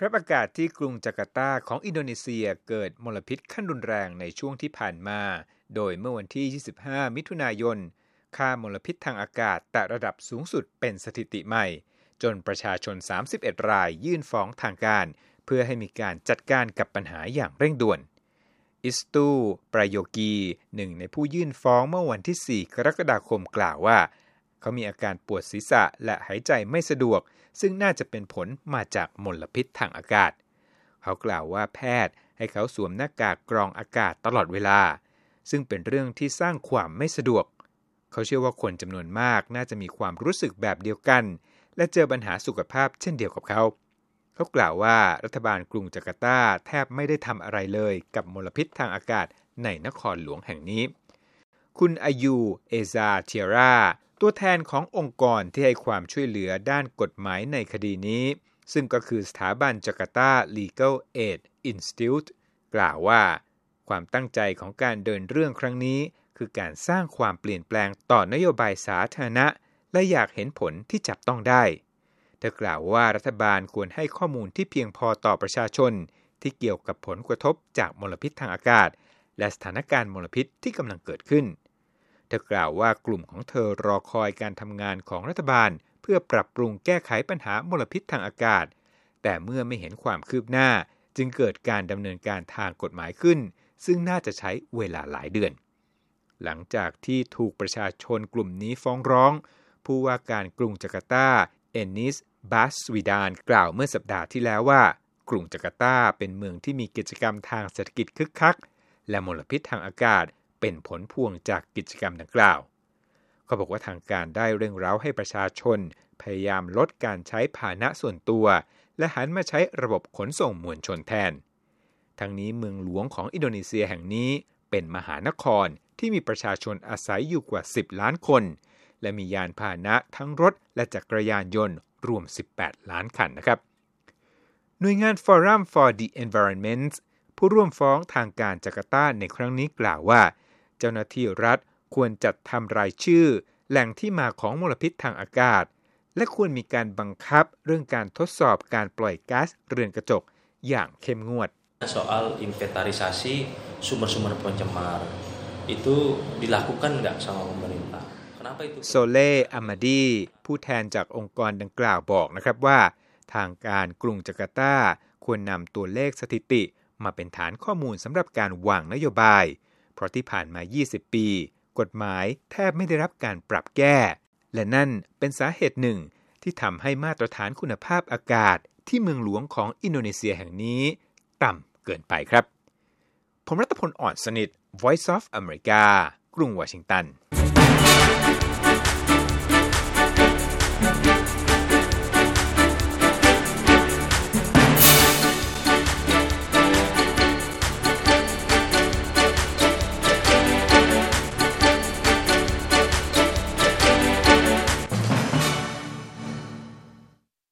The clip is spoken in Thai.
ครับอากาศที่กรุงจาการ์ตาของอินโดนีเซียเกิดมลพิษขั้นรุนแรงในช่วงที่ผ่านมา โดยเมื่อวันที่ 25 มิถุนายน ค่ามลพิษทางอากาศแตะระดับสูงสุดเป็นสถิติใหม่ จนประชาชน 31 รายยื่นฟ้องทางการ เพื่อให้มีการจัดการกับปัญหาอย่างเร่งด่วน อิสตู ปรายโยกี หนึ่งในผู้ยื่นฟ้องเมื่อวันที่ 4 กรกฎาคมกล่าวว่า เขามีอาการปวดศีรษะและหายใจไม่สะดวก ซึ่งน่าจะเป็นผลมาจากมลพิษทางอากาศ เขากล่าวว่าแพทย์ให้เขาสวมหน้ากากกรองอากาศตลอดเวลา ซึ่งเป็นเรื่องที่สร้างความไม่สะดวก เขาเชื่อว่าคนจำนวนมากน่าจะมีความรู้สึกแบบเดียวกัน และเจอปัญหาสุขภาพเช่นเดียวกับเขา เขากล่าวว่ารัฐบาลกรุงจาการ์ตาแทบไม่ได้ทำอะไรเลยกับมลพิษทางอากาศในนครหลวงแห่งนี้ คุณอายู เอซาเทียรา ตัวแทนขององค์กรที่ให้ความช่วยเหลือด้านกฎหมายในคดีนี้ ซึ่งก็คือสถาบันจาการ์ตา Legal Aid Institute กล่าวว่า ความตั้งใจของการเดินเรื่องครั้งนี้ คือการสร้างความเปลี่ยนแปลงต่อนโยบายสาธารณะ และอยากเห็นผลที่จับต้องได้ เธอกล่าวว่ารัฐบาลควรให้ข้อมูลที่เพียงพอต่อประชาชน ที่เกี่ยวกับผลกระทบจากมลพิษทางอากาศ และสถานการณ์มลพิษที่กำลังเกิดขึ้น เธอกล่าวว่ากลุ่มของเธอรอคอยการทำงานของรัฐบาล เพื่อปรับปรุงแก้ไขปัญหามลพิษทางอากาศ แต่เมื่อไม่เห็นความคืบหน้า จึงเกิดการดำเนินการทางกฎหมายขึ้น ซึ่งน่าจะใช้เวลาหลายเดือน หลังจากที่ถูกประชาชนกลุ่มนี้ฟ้องร้อง ผู้ว่าการกรุงจาการ์ตา เอนนิสบัสวิดานกล่าวเมื่อสัปดาห์ที่แล้วว่า กรุงจาการ์ตาเป็นเมืองที่มีกิจกรรมทางเศรษฐกิจคึกคัก และมลพิษทางอากาศ เป็นผลพวงจากกิจกรรมดังกล่าว เขาบอกว่าทางการได้เร่งเร้าให้ประชาชน พยายามลดการใช้พาหนะส่วนตัว และหันมาใช้ระบบขนส่งมวลชนแทน ทั้งนี้เมืองหลวงของอินโดนีเซียแห่งนี้เป็นมหานครที่มีประชาชนอาศัยอยู่กว่า 10 ล้านคน และมียานพาหนะทั้งรถและจักรยานยนต์รวม 18 ล้านคันนะครับ หน่วยงาน Forum for the Environment ผู้ร่วมฟ้องทางการจาการ์ตาในครั้งนี้กล่าวว่า เจ้าหน้าที่รัฐควรจัดทำรายชื่อ แหล่งที่มาของมลพิษทางอากาศ และควรมีการบังคับเรื่องการทดสอบการปล่อยก๊าซเรือนกระจกอย่างเข้มงวด soal inventarisasi sumber-sumber pencemar itu dilakukan nggak sama pemerintah? Kenapa itu? โซเล่อามาดีผู้แทนจากองค์กรดังกล่าวบอกนะครับว่า ทางการกรุงจาการ์ตาควรนำตัวเลขสถิติมาเป็นฐานข้อมูลสำหรับการวางนโยบาย เพราะที่ผ่านมา 20 ปี กฎหมายแทบไม่ได้รับการปรับแก้ และนั่นเป็นสาเหตุหนึ่ง ที่ทำให้มาตรฐานคุณภาพอากาศที่เมืองหลวงของอินโดนีเซียแห่งนี้ ต่ำเกินไปครับ ผมรัตพลอ่อนสนิท Voice of America กรุงวอชิงตัน